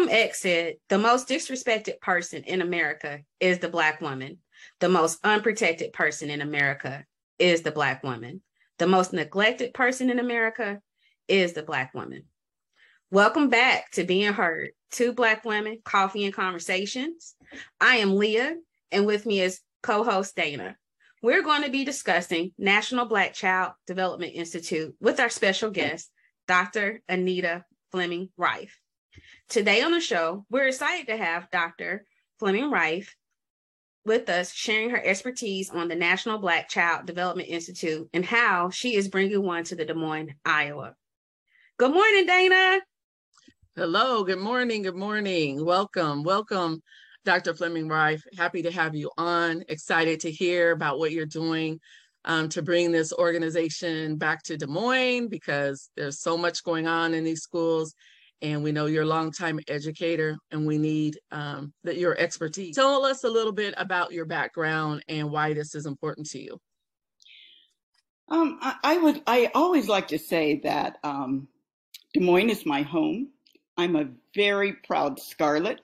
Malcolm X said, the most disrespected person in America is the Black woman. The most unprotected person in America is the Black woman. The most neglected person in America is the Black woman. Welcome back to Being Heard, two Black women, coffee and conversations. I am Leah, and with me is co host Dana. We're going to be discussing National Black Child Development Institute with our special guest, Dr. Anita Fleming Rife. Today on the show, we're excited to have Dr. Fleming Rife with us, sharing her expertise on the National Black Child Development Institute and how she is bringing one to the Des Moines, Iowa. Good morning, Dana. Hello, good morning, good morning. Welcome, welcome, Dr. Fleming Rife. Happy to have you on. Excited to hear about what you're doing um, to bring this organization back to Des Moines because there's so much going on in these schools and we know you're a longtime educator and we need um, that your expertise. Tell us a little bit about your background and why this is important to you. Um, I, I, would. I always like to say that um, Des Moines is my home. I'm a very proud Scarlet.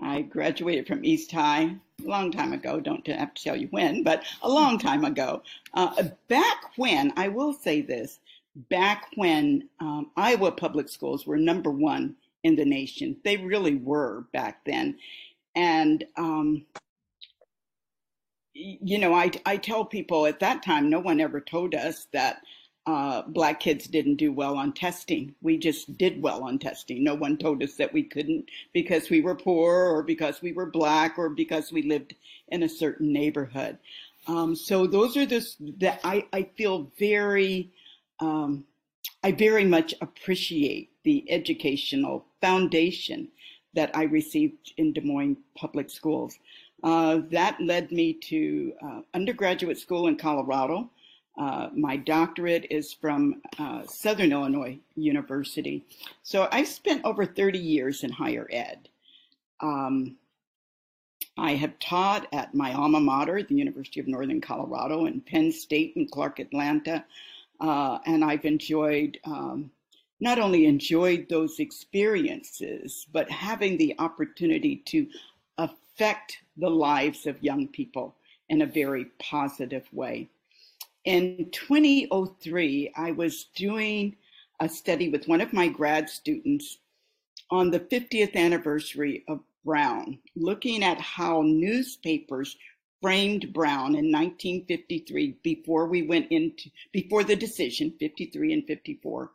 I graduated from East High a long time ago. Don't have to tell you when, but a long time ago. Uh, back when, I will say this: back when um, Iowa public schools were number one in the nation. They really were back then. And, um, you know, I, I tell people at that time, no one ever told us that uh, Black kids didn't do well on testing. We just did well on testing. No one told us that we couldn't because we were poor or because we were Black or because we lived in a certain neighborhood. Um, so those are the that I, I feel very um, I very much appreciate the educational foundation that I received in Des Moines public schools. Uh, that led me to uh, undergraduate school in Colorado. Uh, my doctorate is from uh, Southern Illinois University. So I spent over 30 years in higher ed. Um, I have taught at my alma mater, the University of Northern Colorado, and Penn State and Clark Atlanta. Uh, and I've enjoyed, um, not only enjoyed those experiences, but having the opportunity to affect the lives of young people in a very positive way. In 2003, I was doing a study with one of my grad students on the 50th anniversary of Brown, looking at how newspapers framed Brown in 1953 before we went into before the decision 53 and 54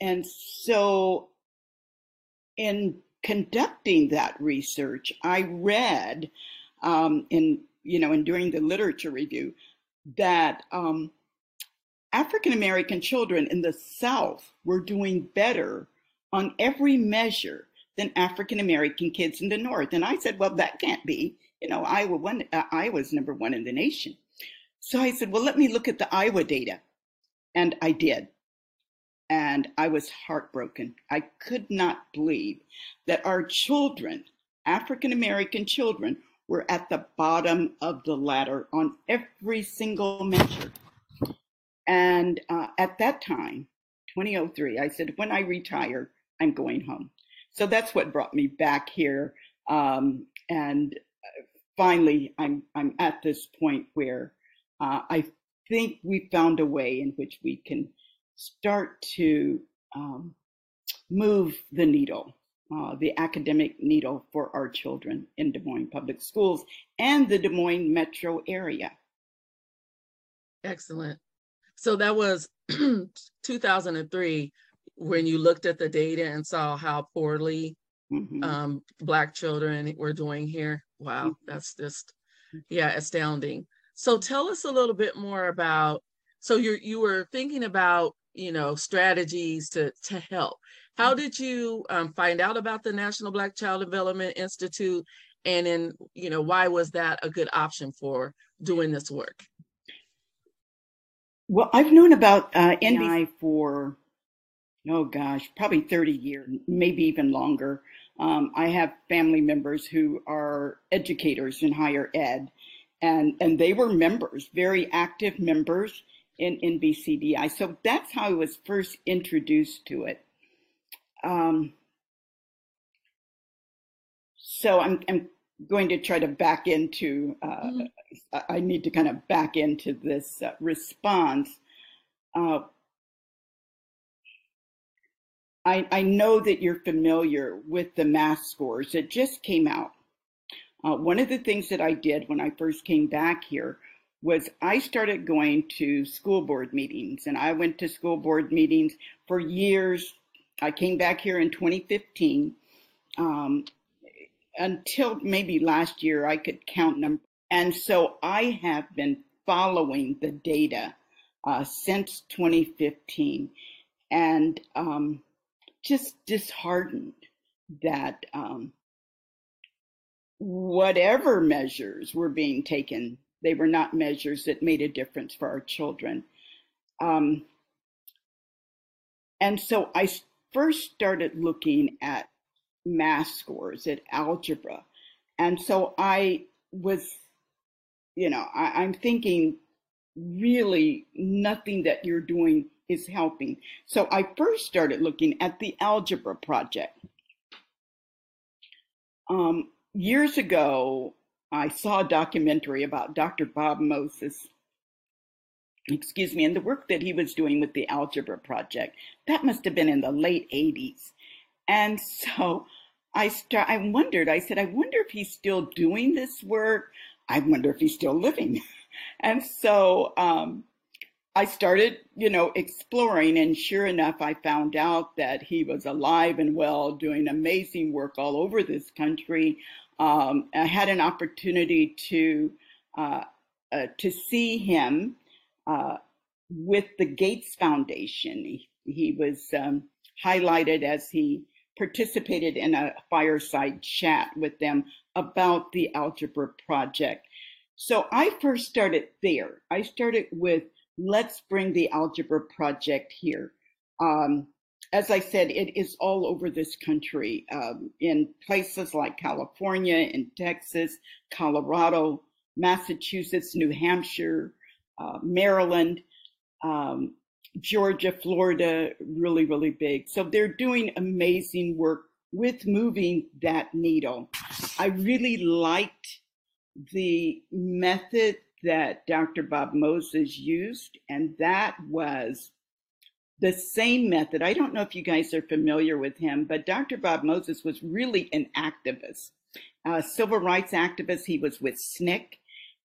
and so in conducting that research I read um, in you know in during the literature review that um, African American children in the South were doing better on every measure than African American kids in the North. And I said, well, that can't be you know, Iowa one, uh, Iowa's number one in the nation. So I said, well, let me look at the Iowa data. And I did. And I was heartbroken. I could not believe that our children, African American children, were at the bottom of the ladder on every single measure. And uh, at that time, 2003, I said, when I retire, I'm going home. So that's what brought me back here. Um, and finally, I'm I'm at this point where uh, I think we found a way in which we can start to um, move the needle, uh, the academic needle for our children in Des Moines Public Schools and the Des Moines metro area. Excellent. So that was 2003 when you looked at the data and saw how poorly mm-hmm. um, Black children were doing here. Wow, mm-hmm. that's just yeah, astounding. So tell us a little bit more about. So you you were thinking about you know strategies to to help. How mm-hmm. did you um, find out about the National Black Child Development Institute, and then you know why was that a good option for doing this work? Well, I've known about uh, NBI for oh gosh, probably 30 years, maybe even longer. Um, I have family members who are educators in higher ed, and, and they were members, very active members in, in BCDI. So that's how I was first introduced to it. Um, so I'm, I'm going to try to back into, uh, mm-hmm. I need to kind of back into this uh, response. Uh, I, I know that you're familiar with the math scores. that just came out. Uh, one of the things that I did when I first came back here was I started going to school board meetings, and I went to school board meetings for years. I came back here in 2015. Um, until maybe last year, I could count them. And so I have been following the data uh, since 2015 and um, just disheartened that um, whatever measures were being taken, they were not measures that made a difference for our children. Um, and so I first started looking at math scores, at algebra. And so I was, you know, I, I'm thinking really nothing that you're doing is helping. So I first started looking at the algebra project. Um, years ago, I saw a documentary about Dr. Bob Moses, excuse me, and the work that he was doing with the algebra project. That must have been in the late 80s. And so I start, I wondered, I said, I wonder if he's still doing this work. I wonder if he's still living. and so um, I started, you know, exploring, and sure enough, I found out that he was alive and well, doing amazing work all over this country. Um, I had an opportunity to uh, uh, to see him uh, with the Gates Foundation. He, he was um, highlighted as he participated in a fireside chat with them about the algebra project. So I first started there. I started with let's bring the algebra project here. Um, as I said, it is all over this country, um, in places like California, in Texas, Colorado, Massachusetts, New Hampshire, uh, Maryland, um, Georgia, Florida, really, really big. So they're doing amazing work with moving that needle. I really liked the method that Dr. Bob Moses used, and that was the same method. I don't know if you guys are familiar with him, but Dr. Bob Moses was really an activist, a civil rights activist. He was with SNCC.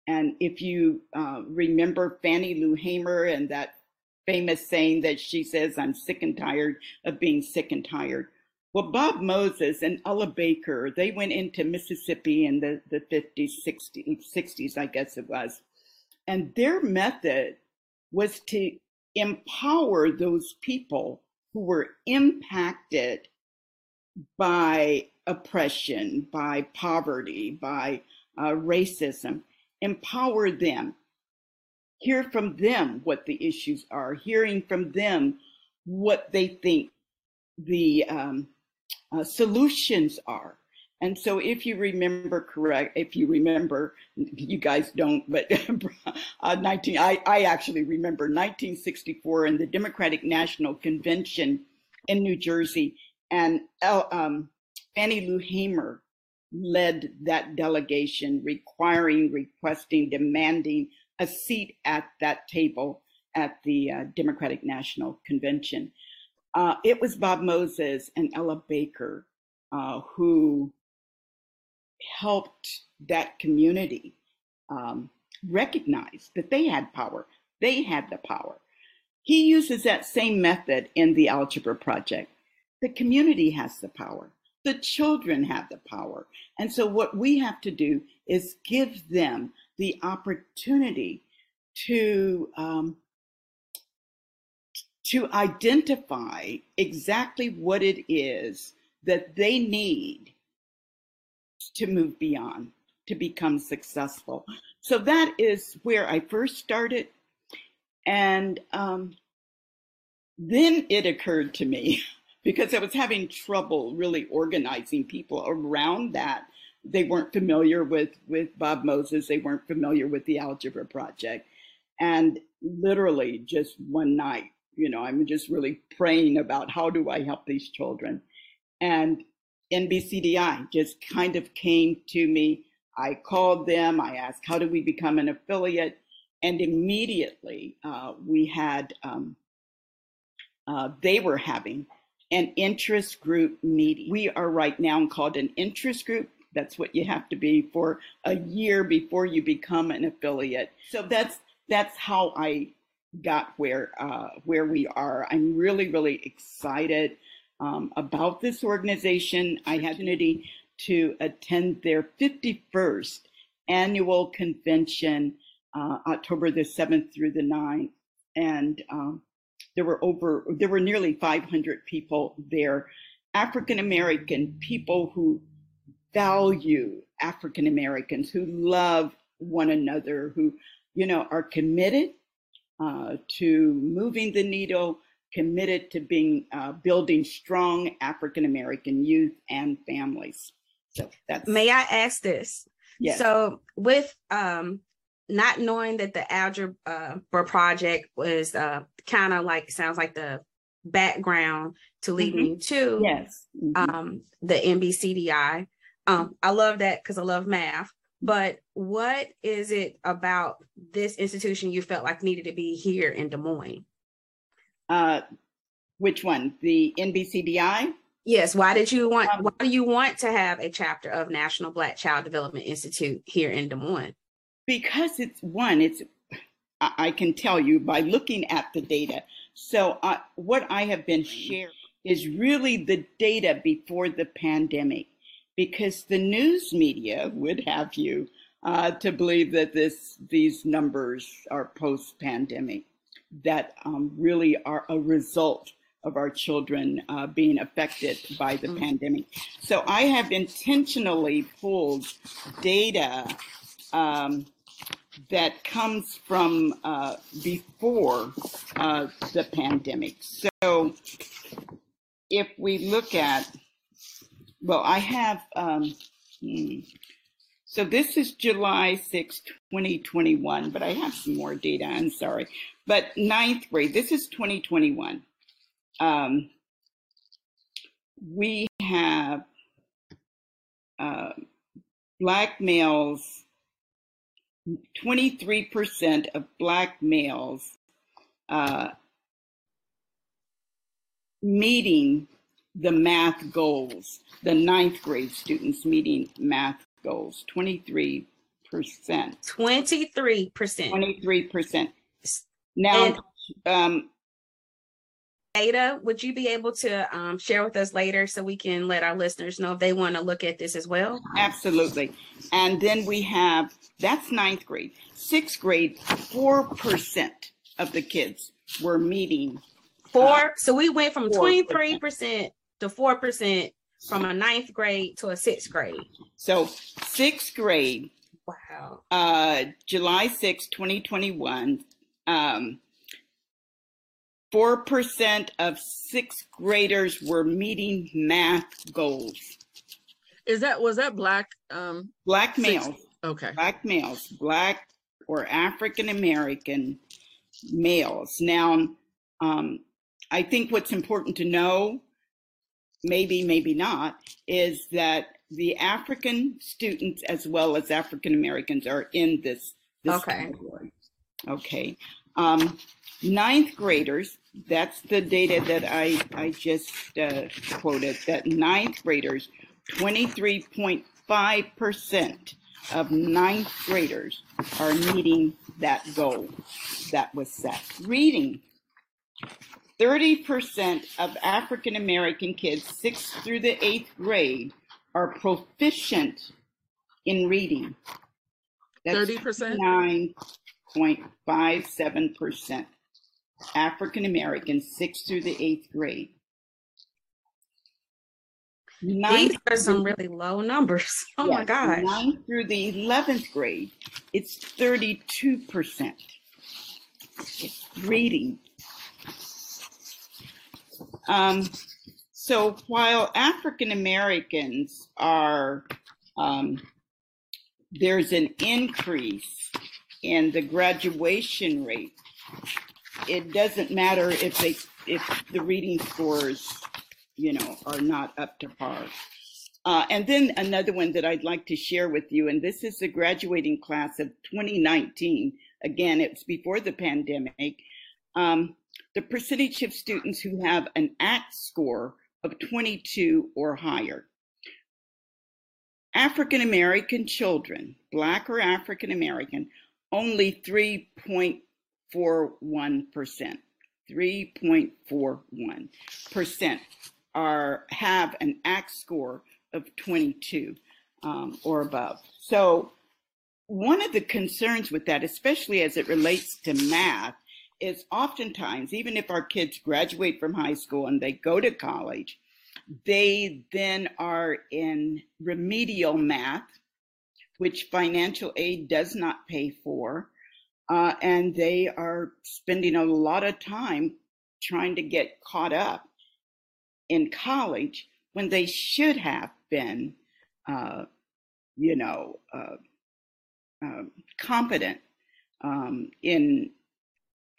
And if you uh, remember Fannie Lou Hamer and that famous saying that she says, I'm sick and tired of being sick and tired. Well, Bob Moses and Ella Baker, they went into Mississippi in the, the 50s, 60s, 60s, I guess it was. And their method was to empower those people who were impacted by oppression, by poverty, by uh, racism, empower them, hear from them what the issues are, hearing from them what they think the um, uh, solutions are. And so, if you remember correct, if you remember, you guys don't, but uh, 19, I, I actually remember 1964 in the Democratic National Convention in New Jersey, and um, Fannie Lou Hamer led that delegation, requiring, requesting, demanding a seat at that table at the uh, Democratic National Convention. Uh, it was Bob Moses and Ella Baker uh, who helped that community um, recognize that they had power. They had the power. He uses that same method in the Algebra Project. The community has the power. The children have the power. And so, what we have to do is give them the opportunity to um, to identify exactly what it is that they need to move beyond, to become successful. So that is where I first started. And um, then it occurred to me, because I was having trouble really organizing people around that. They weren't familiar with, with Bob Moses, they weren't familiar with the Algebra Project. And literally, just one night, you know, I'm just really praying about how do I help these children. And NBCDI just kind of came to me. I called them. I asked, how do we become an affiliate? And immediately uh, we had, um, uh, they were having an interest group meeting. We are right now called an interest group. That's what you have to be for a year before you become an affiliate. So that's that's how I got where uh, where we are. I'm really really excited um, about this organization. I had the opportunity to attend their 51st annual convention, uh, October the 7th through the 9th, and um, there were over there were nearly 500 people there, African American people who value African Americans, who love one another, who you know are committed uh, to moving the needle, committed to being uh, building strong African American youth and families. So that's. May I ask this? Yes. So with um, not knowing that the algebra uh, project was uh, kind of like sounds like the background to lead mm-hmm. me to yes mm-hmm. um, the NBCDI. Um, I love that because I love math. But what is it about this institution you felt like needed to be here in Des Moines? Uh, which one? The NBCDI? Yes. Why did you want? Um, why do you want to have a chapter of National Black Child Development Institute here in Des Moines? Because it's one. It's I can tell you by looking at the data. So uh, what I have been sharing is really the data before the pandemic because the news media would have you uh, to believe that this these numbers are post-pandemic, that um, really are a result of our children uh, being affected by the mm-hmm. pandemic. So I have intentionally pulled data um, that comes from uh, before uh, the pandemic. So if we look at well, I have, um, hmm. so this is July 6, 2021, but I have some more data. I'm sorry. But ninth grade, this is 2021. Um, we have uh, Black males, 23% of Black males uh, meeting the math goals, the ninth grade students meeting math goals, 23%. 23%. 23%. Now, um, data, would you be able to um, share with us later so we can let our listeners know if they want to look at this as well? Absolutely. And then we have that's ninth grade. Sixth grade, 4% of the kids were meeting. Four. Uh, so we went from 23% to 4% from a ninth grade to a sixth grade. So, sixth grade. Wow. Uh, July 6, 2021. Um, 4% of sixth graders were meeting math goals. Is that, was that black? Um, black males. Six? Okay. Black males, black or African American males. Now, um, I think what's important to know maybe, maybe not, is that the African students as well as African Americans are in this, this okay. category. Okay. Um, ninth graders, that's the data that I, I just uh, quoted, that ninth graders, 23.5% of ninth graders are meeting that goal that was set. Reading, 30% of African American kids, sixth through the eighth grade, are proficient in reading. That's 30%? 9.57%. African Americans, sixth through the eighth grade. Ninth, These are some really low numbers. Oh yes, my gosh. Ninth through the 11th grade, it's 32%. It's reading um, so while African Americans are, um, there's an increase in the graduation rate. It doesn't matter if they if the reading scores, you know, are not up to par. Uh, and then another one that I'd like to share with you, and this is the graduating class of 2019. Again, it's before the pandemic. Um, the percentage of students who have an ACT score of 22 or higher. African American children, Black or African American, only 3.41%. 3.41% are have an ACT score of 22 um, or above. So one of the concerns with that, especially as it relates to math, is oftentimes, even if our kids graduate from high school and they go to college, they then are in remedial math, which financial aid does not pay for. Uh, and they are spending a lot of time trying to get caught up in college when they should have been, uh, you know, uh, um, competent um, in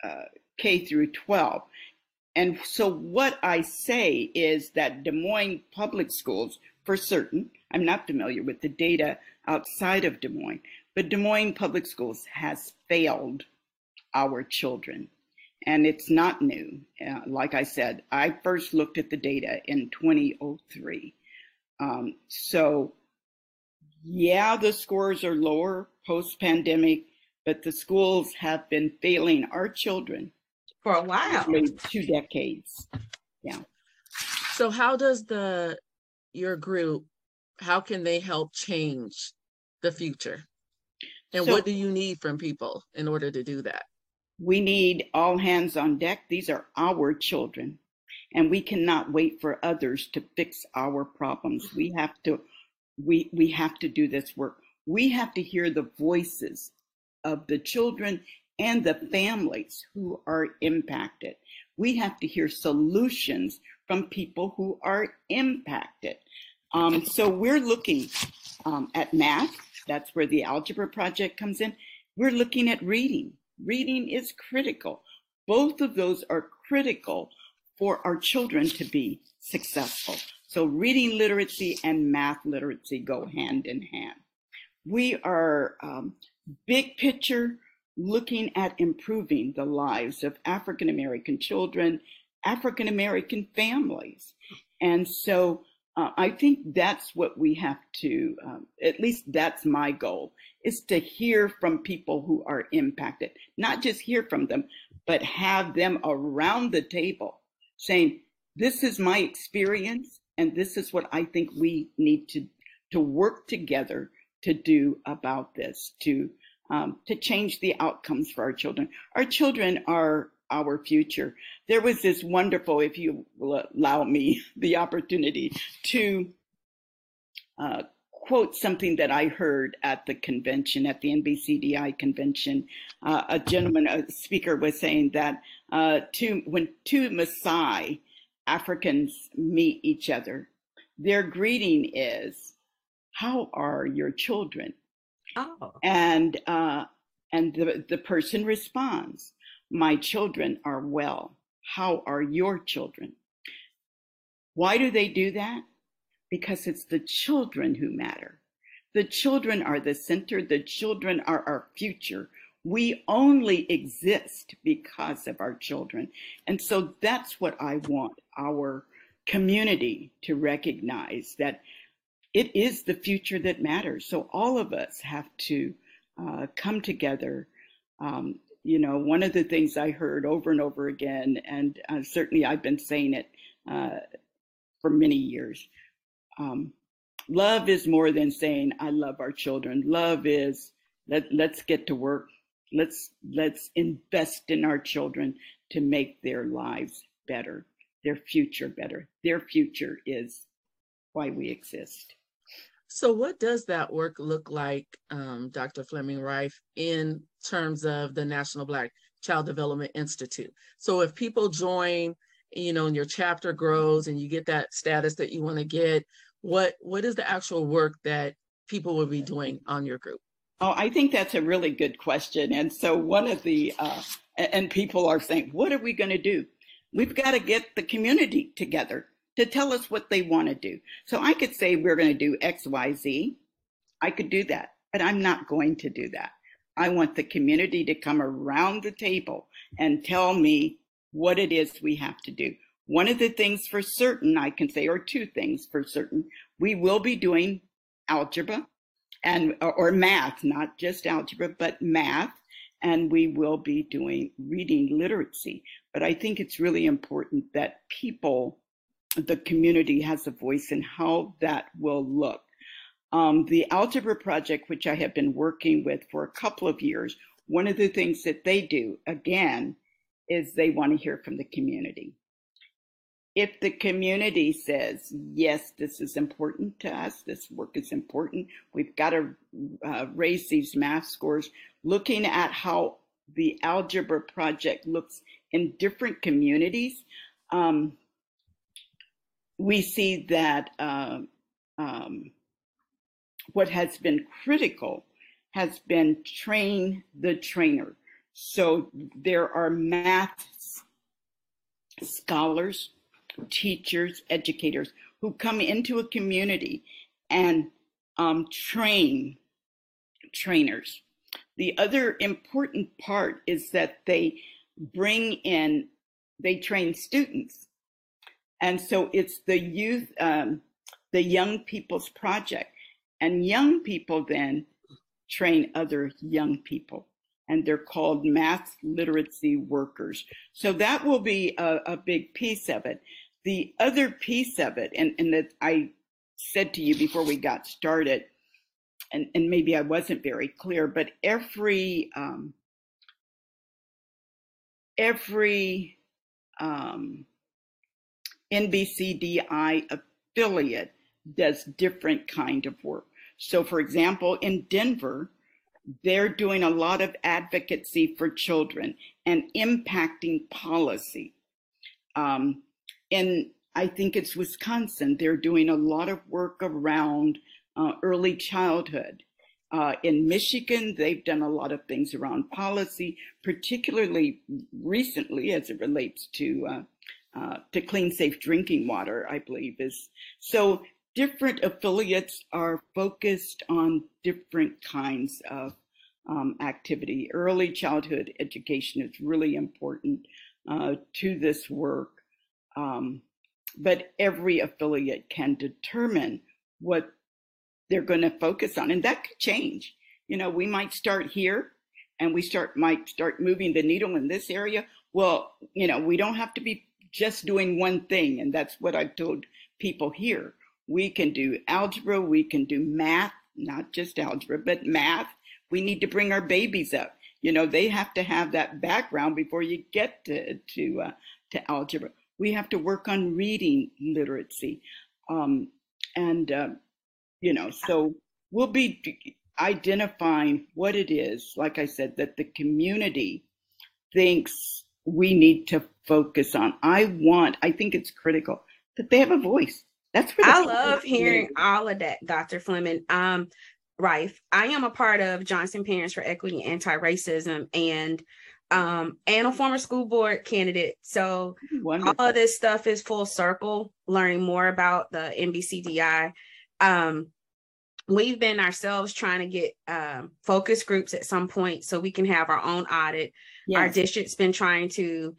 uh, K through 12. And so, what I say is that Des Moines public schools, for certain, I'm not familiar with the data outside of Des Moines, but Des Moines public schools has failed our children. And it's not new. Uh, like I said, I first looked at the data in 2003. Um, so, yeah, the scores are lower post pandemic, but the schools have been failing our children for a while two decades yeah so how does the your group how can they help change the future? And so, what do you need from people in order to do that? We need all hands on deck. These are our children and we cannot wait for others to fix our problems. We have to we we have to do this work. We have to hear the voices of the children and the families who are impacted. We have to hear solutions from people who are impacted. Um, so we're looking um, at math. That's where the Algebra Project comes in. We're looking at reading. Reading is critical. Both of those are critical for our children to be successful. So reading literacy and math literacy go hand in hand. We are um, big picture looking at improving the lives of African American children, African American families. And so uh, I think that's what we have to, um, at least that's my goal, is to hear from people who are impacted, not just hear from them, but have them around the table saying, this is my experience and this is what I think we need to, to work together to do about this, to um, to change the outcomes for our children. Our children are our future. There was this wonderful, if you will allow me the opportunity to uh, quote something that I heard at the convention, at the NBCDI convention. Uh, a gentleman, a speaker was saying that uh, two, when two Maasai Africans meet each other, their greeting is, how are your children? Oh. And uh, and the, the person responds, My children are well. How are your children? Why do they do that? Because it's the children who matter. The children are the center, the children are our future. We only exist because of our children. And so that's what I want our community to recognize that it is the future that matters. So all of us have to uh, come together. Um, you know, one of the things I heard over and over again, and uh, certainly I've been saying it uh, for many years. Um, love is more than saying I love our children. Love is let let's get to work. Let's let's invest in our children to make their lives better, their future better. Their future is why we exist. So, what does that work look like, um, Dr. Fleming Rife, in terms of the National Black Child Development Institute? So, if people join, you know, and your chapter grows and you get that status that you want to get, what what is the actual work that people will be doing on your group? Oh, I think that's a really good question. And so, one of the uh, and people are saying, what are we going to do? We've got to get the community together to tell us what they want to do. So I could say we're going to do X, Y, Z. I could do that, but I'm not going to do that. I want the community to come around the table and tell me what it is we have to do. One of the things for certain I can say, or two things for certain, we will be doing algebra and or math, not just algebra, but math, and we will be doing reading literacy. But I think it's really important that people, the community, has a voice in how that will look. Um, the Algebra Project, which I have been working with for a couple of years, one of the things that they do, again, is they want to hear from the community. If the community says, yes, this is important to us, this work is important, we've got to uh, raise these math scores, looking at how the Algebra Project looks in different communities, um, we see that uh, um, what has been critical has been train the trainer. So there are math scholars, teachers, educators who come into a community and um, train trainers. The other important part is that they bring in, they train students. And so it's the youth, um, the young people's project. And young people then train other young people, and they're called math literacy workers. So that will be a, a big piece of it. The other piece of it, and, and that I said to you before we got started, and, and maybe I wasn't very clear, but every um, every um, NBCDI affiliate does different kind of work. So, for example, in Denver, they're doing a lot of advocacy for children and impacting policy. Um, and I think it's Wisconsin, they're doing a lot of work around uh, early childhood. Uh, in Michigan, they've done a lot of things around policy, particularly recently as it relates to uh, to clean, safe drinking water. I believe is so different affiliates are focused on different kinds of um, activity. Early childhood education is really important uh, to this work, um, but every affiliate can determine what they're going to focus on, and that could change. You know, we might start here, and we start might start moving the needle in this area. Well, you know, we don't have to be just doing one thing, and that's what I've told people here we can do algebra, we can do math, not just algebra, but math. We need to bring our babies up. You know, they have to have that background before you get to to uh, to algebra. We have to work on reading literacy, um, and uh, you know, so we'll be identifying what it is. Like I said, that the community thinks we need to focus on. I want. I think it's critical that they have a voice that's really I love hearing all of that, Dr. Fleming. Um, Rife, I am a part of Johnston Parents for Equity and Anti-Racism and um and a former school board candidate. So Wonderful. all of this stuff is full circle, learning more about the NBCDI. Um we've been ourselves trying to get um, focus groups at some point so we can have our own audit. Yes. Our district's been trying to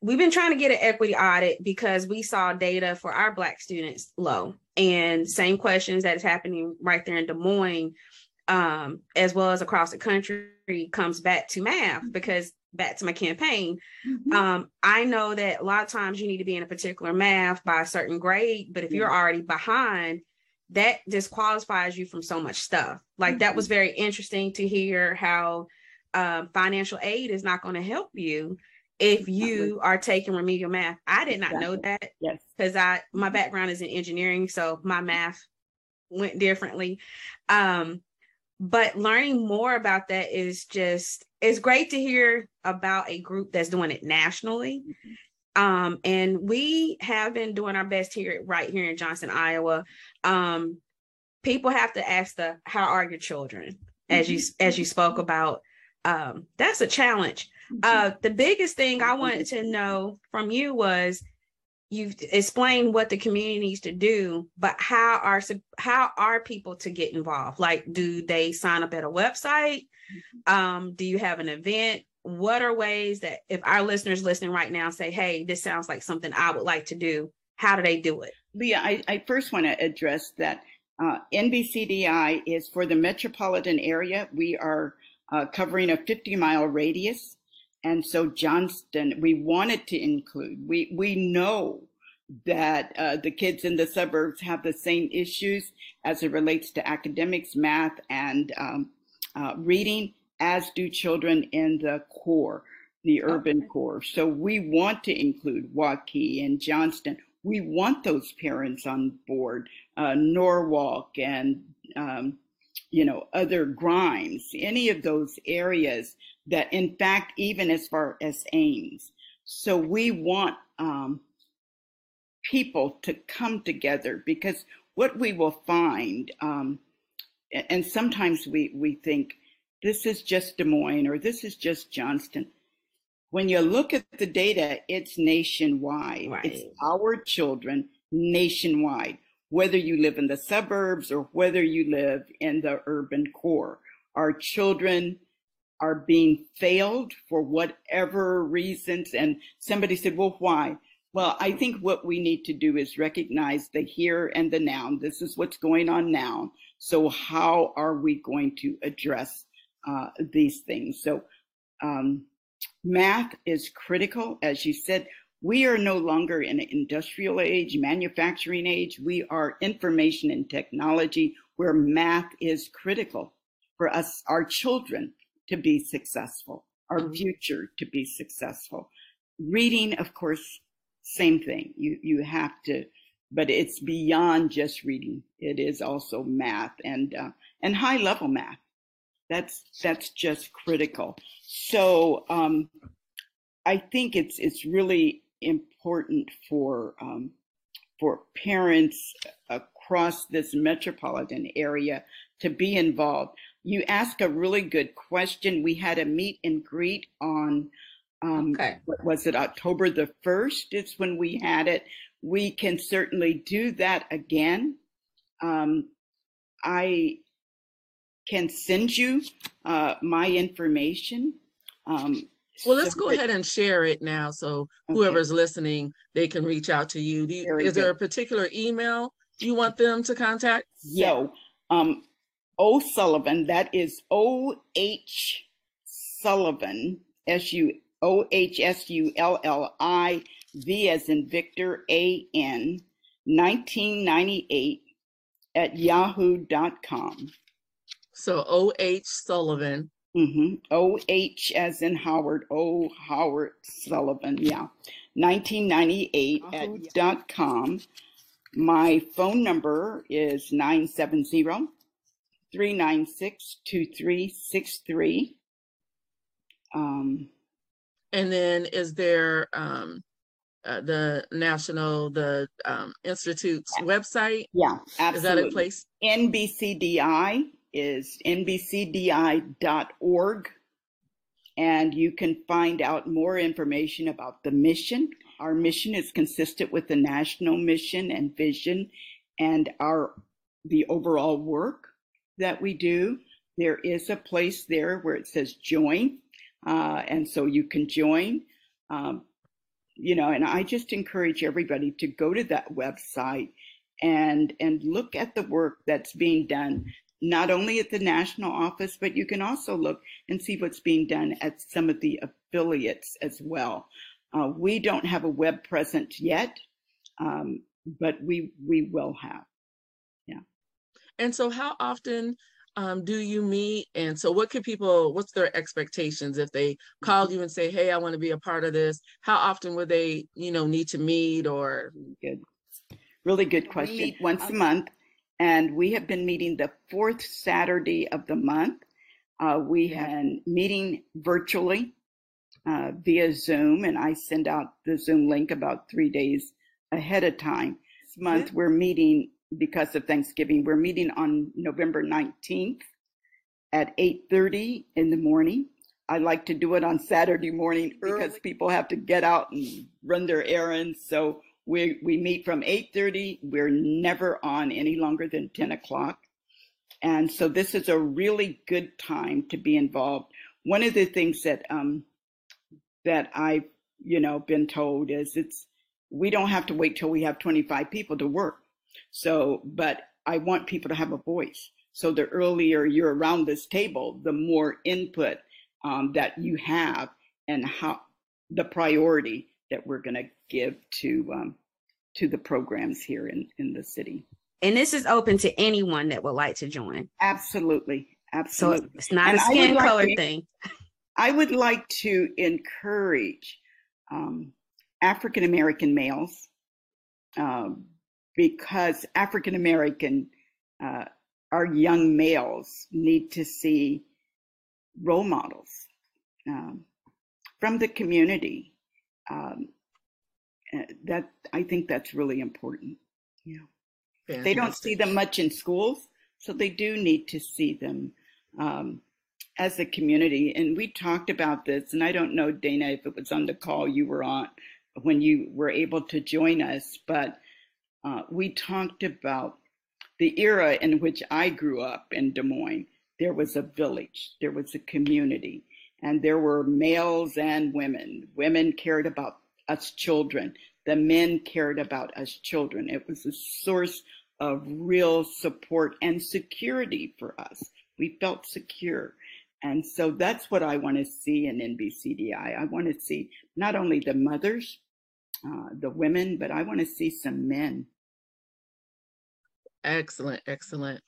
we've been trying to get an equity audit because we saw data for our black students low and same questions that is happening right there in Des Moines um, as well as across the country comes back to math because back to my campaign mm-hmm. um, i know that a lot of times you need to be in a particular math by a certain grade but if you're already behind that disqualifies you from so much stuff like mm-hmm. that was mm-hmm. very interesting to hear how um, financial aid is not going to help you if you are taking remedial math. I did not know that. Yes. Because I my mm-hmm. background is in engineering, so my math went differently. Um, but learning more about that is just it's great to hear about a group that's doing it nationally. Mm-hmm. Um, and we have been doing our best here right here in Johnston, Iowa. Um, people have to ask the how are your children as you mm-hmm. as you spoke about um, that's a challenge uh, the biggest thing I wanted to know from you was you've explained what the community needs to do, but how are how are people to get involved? Like, do they sign up at a website? Mm-hmm. Um, do you have an event? What are ways that if our listeners listening right now say, "Hey, this sounds like something I would like to do," how do they do it? Leah, I, I first want to address that uh, NBCDI is for the metropolitan area. We are uh, covering a 50 mile radius and so Johnston, we wanted to include. We we know that uh, the kids in the suburbs have the same issues as it relates to academics, math, and um, uh, reading, as do children in the core, the urban okay. core. So we want to include Waukee and Johnston. We want those parents on board, uh, Norwalk and um, you know other Grimes, any of those areas that in fact, even as far as Ames. So we want um, people to come together because what we will find, um, and sometimes we, we think this is just Des Moines or this is just Johnston. When you look at the data, it's nationwide. Right. It's our children nationwide, whether you live in the suburbs or whether you live in the urban core. Our children are being failed for whatever reasons. And somebody said, well, why? Well, I think what we need to do is recognize the here and the now. This is what's going on now. So how are we going to address uh, these things? So um, math is critical. As you said, we are no longer in an industrial age, manufacturing age. We are information and technology where math is critical for us, our children to be successful, our mm-hmm. future to be successful. Reading, of course, same thing. You you have to, but it's beyond just reading. It is also math and uh, and high level math. That's that's just critical. So um, I think it's it's really important for um, for parents across this metropolitan area to be involved you ask a really good question. We had a meet and greet on, um, okay. was it October the 1st? It's when we had it. We can certainly do that again. Um, I can send you uh, my information. Um, well, let's go ahead and share it now so whoever's listening, they can reach out to you. you is there a particular email you want them to contact? Yeah. um, O'Sullivan, that is O H Sullivan, S U O H S U L L I V as in Victor A N, 1998 at yahoo.com. So O H Sullivan. Mm-hmm. O H as in Howard, O Howard Sullivan, yeah. 1998 at dot com. My phone number is 970 396 2363. Um, and then is there um, uh, the national, the um, Institute's website? Yeah, absolutely. Is that a place? NBCDI is nbcdi.org. And you can find out more information about the mission. Our mission is consistent with the national mission and vision and our the overall work that we do. There is a place there where it says join. Uh, and so you can join. Um, you know, and I just encourage everybody to go to that website and and look at the work that's being done not only at the national office, but you can also look and see what's being done at some of the affiliates as well. Uh, we don't have a web presence yet, um, but we we will have. Yeah. And so, how often um, do you meet? And so, what can people? What's their expectations if they call you and say, "Hey, I want to be a part of this"? How often would they, you know, need to meet? Or good, really good question. Meet once a month, and we have been meeting the fourth Saturday of the month. Uh, we have been meeting virtually uh, via Zoom, and I send out the Zoom link about three days ahead of time. This month, we're meeting because of Thanksgiving. We're meeting on November 19th at 8:30 in the morning. I like to do it on Saturday morning because people have to get out and run their errands. So We we meet from 8:30. We're never on any longer than 10 o'clock. And so this is a really good time to be involved. One of the things that um, that I've you know been told is it's we don't have to wait till we have 25 people to work. So, but I want people to have a voice. So the earlier you're around this table, the more input um, that you have and how the priority that we're going to give to um, to the programs here in in the city. And this is open to anyone that would like to join. Absolutely, absolutely. So it's not and a skin color like thing. I would like to encourage um, African American males um, because African American uh, our young males need to see role models um, from the community. Um, uh, that I think that's really important. Yeah, Fantastic. they don't see them much in schools, so they do need to see them um, as a community. And we talked about this, and I don't know, Dana, if it was on the call you were on when you were able to join us, but uh, we talked about the era in which I grew up in Des Moines. There was a village, there was a community, and there were males and women. Women cared about us children, the men cared about us children. It was a source of real support and security for us. We felt secure. And so that's what I want to see in NBCDI. I want to see not only the mothers, uh, the women, but I want to see some men. Excellent, excellent.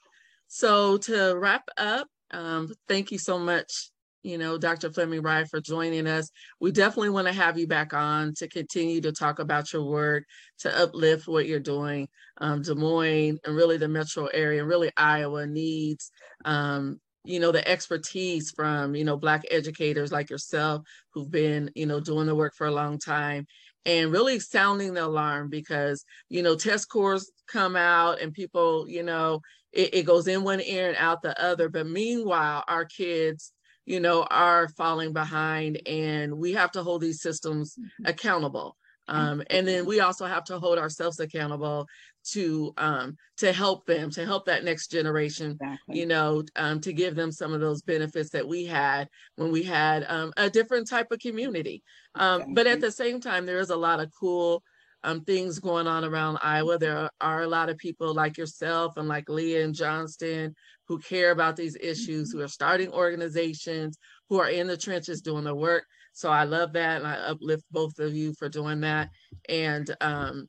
So to wrap up, um, thank you so much, you know, Dr. Fleming Rife for joining us. We definitely want to have you back on to continue to talk about your work, to uplift what you're doing. Um, Des Moines and really the metro area, really Iowa needs um, you know the expertise from you know black educators like yourself who've been you know doing the work for a long time and really sounding the alarm because you know test scores come out and people you know it, it goes in one ear and out the other but meanwhile our kids you know are falling behind and we have to hold these systems mm-hmm. accountable um, and then we also have to hold ourselves accountable to um, to help them to help that next generation exactly. you know um, to give them some of those benefits that we had when we had um, a different type of community exactly. Um, but at the same time there is a lot of cool um, things going on around iowa there are a lot of people like yourself and like leah and johnston who care about these issues mm-hmm. who are starting organizations who are in the trenches doing the work so I love that. And I uplift both of you for doing that. And um,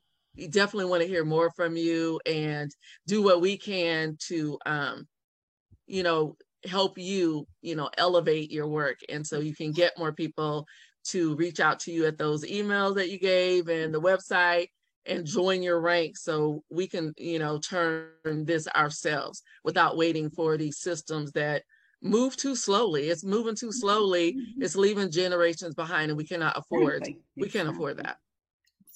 definitely want to hear more from you and do what we can to, um, you know, help you, you know, elevate your work. And so you can get more people to reach out to you at those emails that you gave and the website and join your ranks so we can you know turn this ourselves without waiting for these systems that move too slowly. It's moving too slowly. Mm-hmm. It's leaving generations behind, and we cannot afford. Exactly. We can't afford that.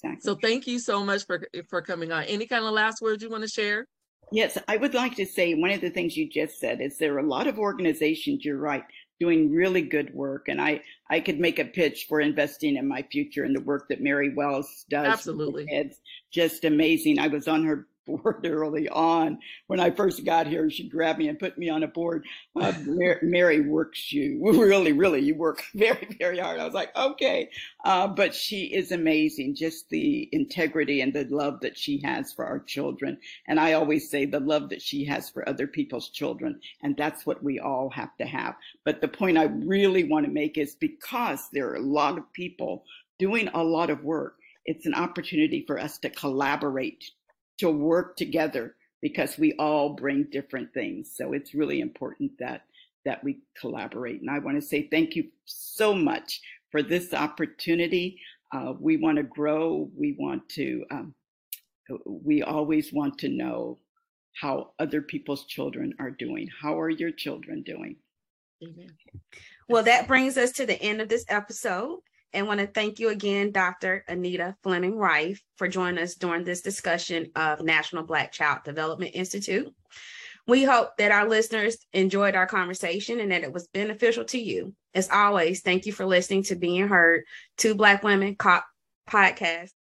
Exactly. So thank you so much for for coming on. Any kind of last words you want to share? Yes, I would like to say one of the things you just said is there are a lot of organizations. You're right, doing really good work, and I I could make a pitch for investing in my future and the work that Mary Wells does. Absolutely, it's just amazing. I was on her board early on. When I first got here, she grabbed me and put me on a board. Uh, Mary, works you really, really, you work very, very hard. I was like, okay. Uh, but she is amazing, just the integrity and the love that she has for our children. And I always say the love that she has for other people's children. And that's what we all have to have. But the point I really want to make is because there are a lot of people doing a lot of work, it's an opportunity for us to collaborate to work together because we all bring different things. So it's really important that that we collaborate. And I want to say thank you so much for this opportunity. Uh, we want to grow. We want to. Um, we always want to know how other people's children are doing. How are your children doing? Well, that brings us to the end of this episode and want to thank you again, Dr. Anita Fleming Rife, for joining us during this discussion of National Black Child Development Institute. We hope that our listeners enjoyed our conversation and that it was beneficial to you. As always, thank you for listening to Being Heard, Two Black Women Cop podcast.